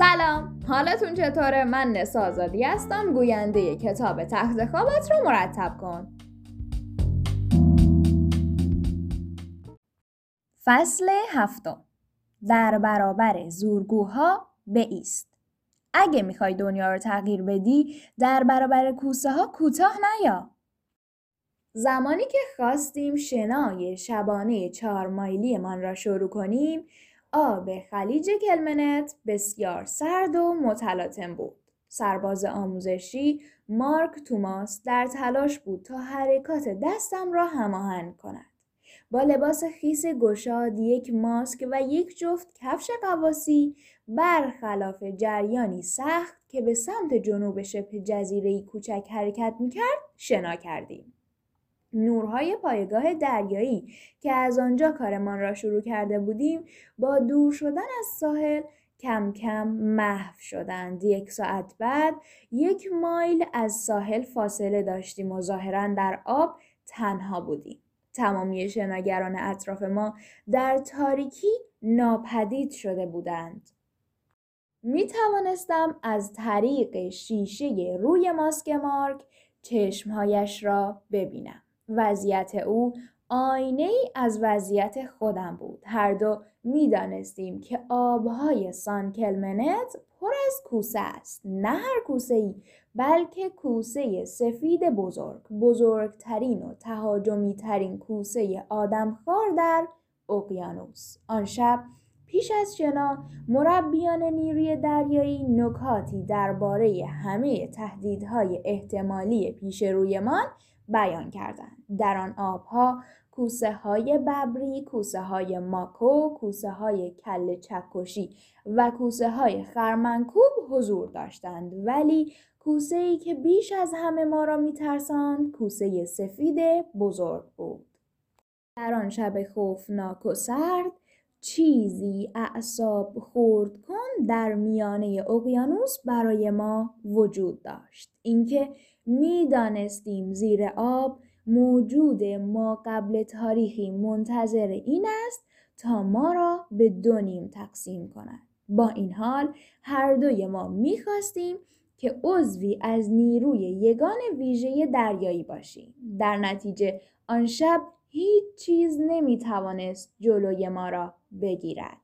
سلام. حالتون چطوره؟ من نسا آزادی هستم. گوینده کتاب تخت خوابت رو مرتب کن. فصل هفتم. در برابر زورگوها ایست. اگه می‌خوای دنیا رو تغییر بدی در برابر کوسه ها کوتاه نیا. زمانی که خواستیم شنای شبانه چهار مایلی من را شروع کنیم آب خلیج کلمنت بسیار سرد و متلاطم بود. سرباز آموزشی مارک توماس در تلاش بود تا حرکات دستم را هماهنگ کند. با لباس خیس گشاد، یک ماسک و یک جفت کفش قواسی برخلاف جریانی سخت که به سمت جنوب شبه جزیره کوچک حرکت می‌کرد شنا کردیم. نورهای پایگاه دریایی که از آنجا کارمان را شروع کرده بودیم با دور شدن از ساحل کم کم محو شدند. یک ساعت بعد یک مایل از ساحل فاصله داشتیم و ظاهرا در آب تنها بودیم. تمامی شناگران اطراف ما در تاریکی ناپدید شده بودند. می توانستم از طریق شیشه روی ماسک مارک چشمهایش را ببینم. وضعیت او آینه ای از وضعیت خودم بود. هر دو می‌دانستیم که آبهای سانکلمنت پر از کوسه است. نه هر کوسه ای بلکه کوسه سفید بزرگ. بزرگترین و تهاجمی ترین کوسه آدمخوار در اقیانوس. آن شب پیش از شنا مربیان نیروی دریایی نکاتی درباره همه تهدیدهای احتمالی پیش رویمان بیان کردند. در آن آبها کوسه های ببری، کوسه های ماکو، کوسه های کل چکشی و کوسه های خرمنکوب حضور داشتند ولی کوسه ای که بیش از همه ما را میترساند کوسه سفید بزرگ بود. در آن شب خوفناک و سرد چیزی اعصاب خورد کن در میانه اقیانوس برای ما وجود داشت. اینکه می‌دانستیم زیر آب موجود ما قبل تاریخی منتظر این است تا ما را به دو نیم تقسیم کند. با این حال هر دوی ما می‌خواستیم که عضوی از نیروی یگان ویژه دریایی باشیم. در نتیجه آن شب هیچ چیز نمی‌توانست جلوی ما را بگیرد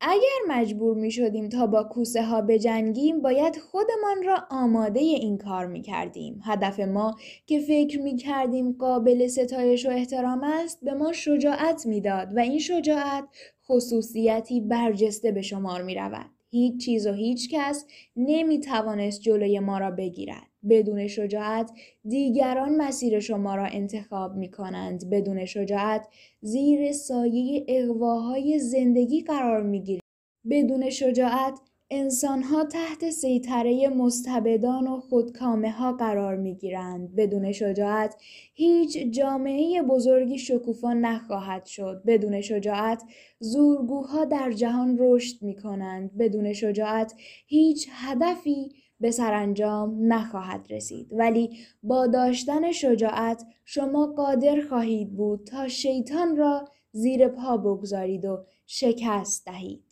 اگر مجبور می شدیم تا با کوسه ها بجنگیم باید خودمان را آماده این کار می کردیم. هدف ما که فکر می کردیم قابل ستایش و احترام است به ما شجاعت می‌داد و این شجاعت خصوصیتی برجسته به شمار می رود. هیچ چیز و هیچ کس نمی توانست جلوی ما را بگیرد. بدون شجاعت دیگران مسیر شما را انتخاب می کنند. بدون شجاعت زیر سایه اقواهای زندگی قرار می گیرید. بدون شجاعت انسانها تحت سیطره مستبدان و خودکامه ها قرار می گیرند. بدون شجاعت هیچ جامعه بزرگی شکوفا نخواهد شد. بدون شجاعت زورگوها در جهان رشد می کنند. بدون شجاعت هیچ هدفی به سرانجام نخواهد رسید ولی با داشتن شجاعت شما قادر خواهید بود تا شیطان را زیر پا بگذارید و شکست دهید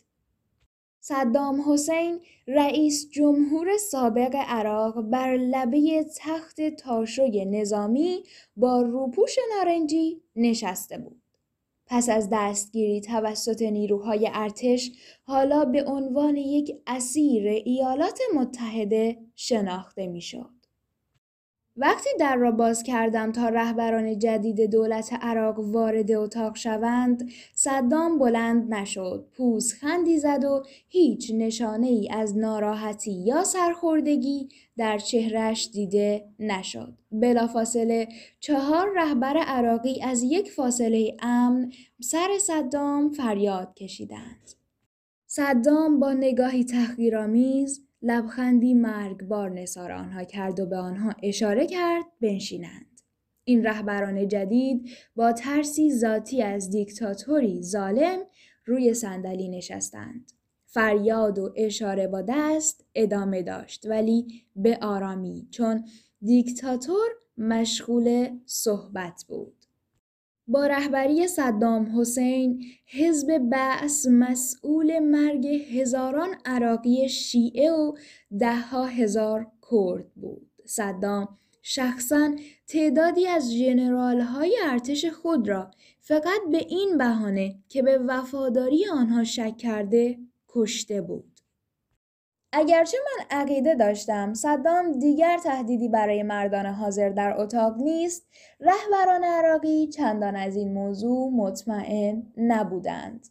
صدام حسین رئیس جمهور سابق عراق بر لبه تخت تاشوی نظامی با روپوش نارنجی نشسته بود. پس از دستگیری توسط نیروهای ارتش حالا به عنوان یک اسیر ایالات متحده شناخته می‌شد. وقتی در را باز کردم تا رهبران جدید دولت عراق وارد اتاق شوند صدام بلند نشد خندی زد و هیچ نشانه ای از ناراحتی یا سرخوردگی در چهرش دیده نشد. بلافاصله چهار رهبر عراقی از یک فاصله امن سر صدام فریاد کشیدند. صدام با نگاهی تحقیرآمیز لبخندی مرگبار نثار آنها کرد و به آنها اشاره کرد بنشینند. این رهبران جدید با ترسی ذاتی از دیکتاتوری ظالم روی صندلی نشستند. فریاد و اشاره با دست ادامه داشت ولی به آرامی چون دیکتاتور مشغول صحبت بود. با رهبری صدام حسین حزب بعث مسئول مرگ هزاران عراقی شیعه و دهها هزار کرد بود. صدام شخصا تعدادی از ژنرال های ارتش خود را فقط به این بهانه که به وفاداری آنها شک کرده کشته بود. اگرچه من عقیده داشتم صدام دیگر تهدیدی برای مردان حاضر در اتاق نیست رهبران عراقی چندان از این موضوع مطمئن نبودند.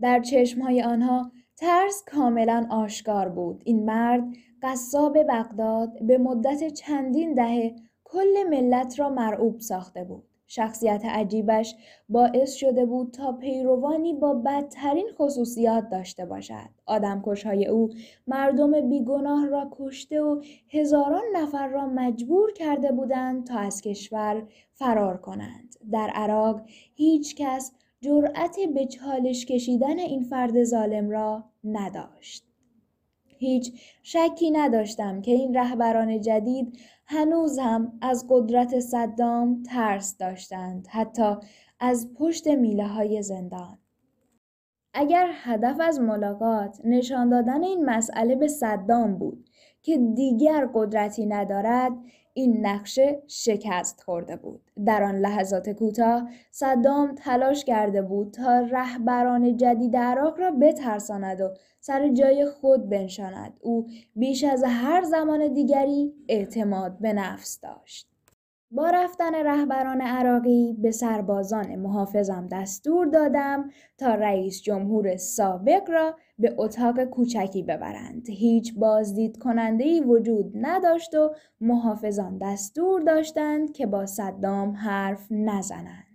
در چشمهای آنها ترس کاملا آشکار بود. این مرد قصاب بغداد به مدت چندین دهه کل ملت را مرعوب ساخته بود. شخصیت عجیبش باعث شده بود تا پیروانی با بدترین خصوصیات داشته باشد. آدمکشهای او مردم بیگناه را کشته و هزاران نفر را مجبور کرده بودند تا از کشور فرار کنند. در عراق هیچ کس جرأت به چالش کشیدن این فرد ظالم را نداشت. هیچ شکی نداشتم که این رهبران جدید هنوز هم از قدرت صدام ترس داشتند حتی از پشت میله های زندان. اگر هدف از ملاقات نشان دادن این مسئله به صدام بود که دیگر قدرتی ندارد این نقشه شکست خورده بود. در آن لحظات کوتاه صدام تلاش کرده بود تا رهبران جدید عراق را بترساند و سر جای خود بنشاند. او بیش از هر زمان دیگری اعتماد به نفس داشت. با رفتن رهبران عراقی به سربازان محافظم دستور دادم تا رئیس جمهور سابق را به اتاق کوچکی ببرند. هیچ بازدید کننده وجود نداشت و محافظان دستور داشتند که با صدام حرف نزنند.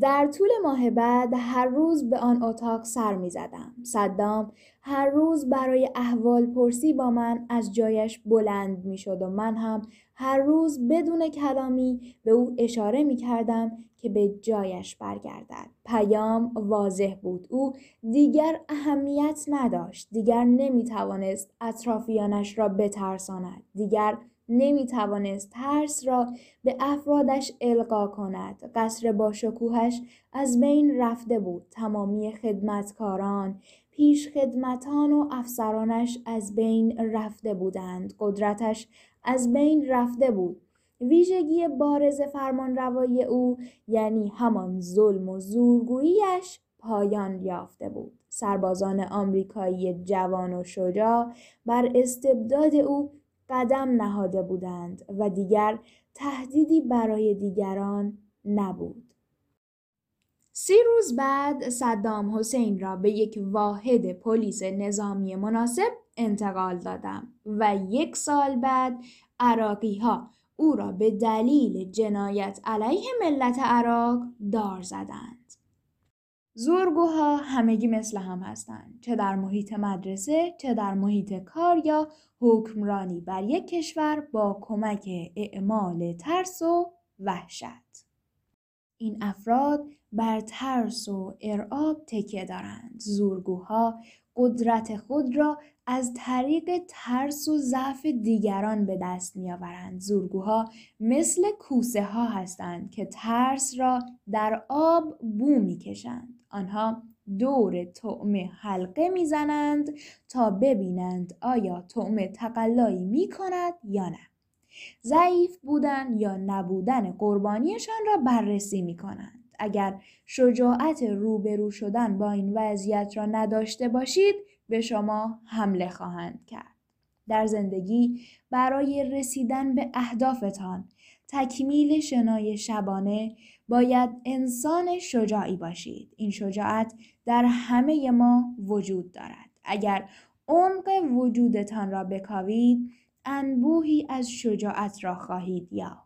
در طول ماه بعد هر روز به آن اتاق سر می زدم. صدام هر روز برای احوال پرسی با من از جایش بلند می شد و من هم هر روز بدون کلامی به او اشاره می کردم که به جایش برگردد. پیام واضح بود. او دیگر اهمیت نداشت. دیگر نمی توانست اطرافیانش را بترساند. دیگر نمی توانست ترس را به افرادش القا کند. قصر با شکوهش از بین رفته بود. تمامی خدمتکاران، پیش خدمتان و افسرانش از بین رفته بودند. قدرتش از بین رفته بود. ویژگی بارز فرمانروایی او یعنی همان ظلم و زورگوییش پایان یافته بود. سربازان آمریکایی جوان و شجاع بر استبداد او قدم نهاده بودند و دیگر تهدیدی برای دیگران نبود. سی روز بعد صدام حسین را به یک واحد پلیس نظامی مناسب انتقال دادم و یک سال بعد عراقی ها او را به دلیل جنایت علیه ملت عراق دار زدند. زورگوها همگی مثل هم هستند چه در محیط مدرسه چه در محیط کار یا حکمرانی بر یک کشور با کمک اعمال ترس و وحشت. این افراد بر ترس و ارعاب تکیه دارند. زورگوها قدرت خود را از طریق ترس و ضعف دیگران به دست میآورند. زورگوها مثل کوسه ها هستند که ترس را در آب بو می‌کشند. آنها دور طعمه حلقه می‌زنند تا ببینند آیا طعمه تقلایی می کند یا نه. ضعیف بودن یا نبودن قربانیشان را بررسی می کنند. اگر شجاعت روبرو شدن با این وضعیت را نداشته باشید به شما حمله خواهند کرد. در زندگی برای رسیدن به اهدافتان تکمیل شنای شبانه باید انسان شجاعی باشید. این شجاعت در همه ما وجود دارد. اگر عمق وجودتان را بکاوید انبوهی از شجاعت را خواهید یافت.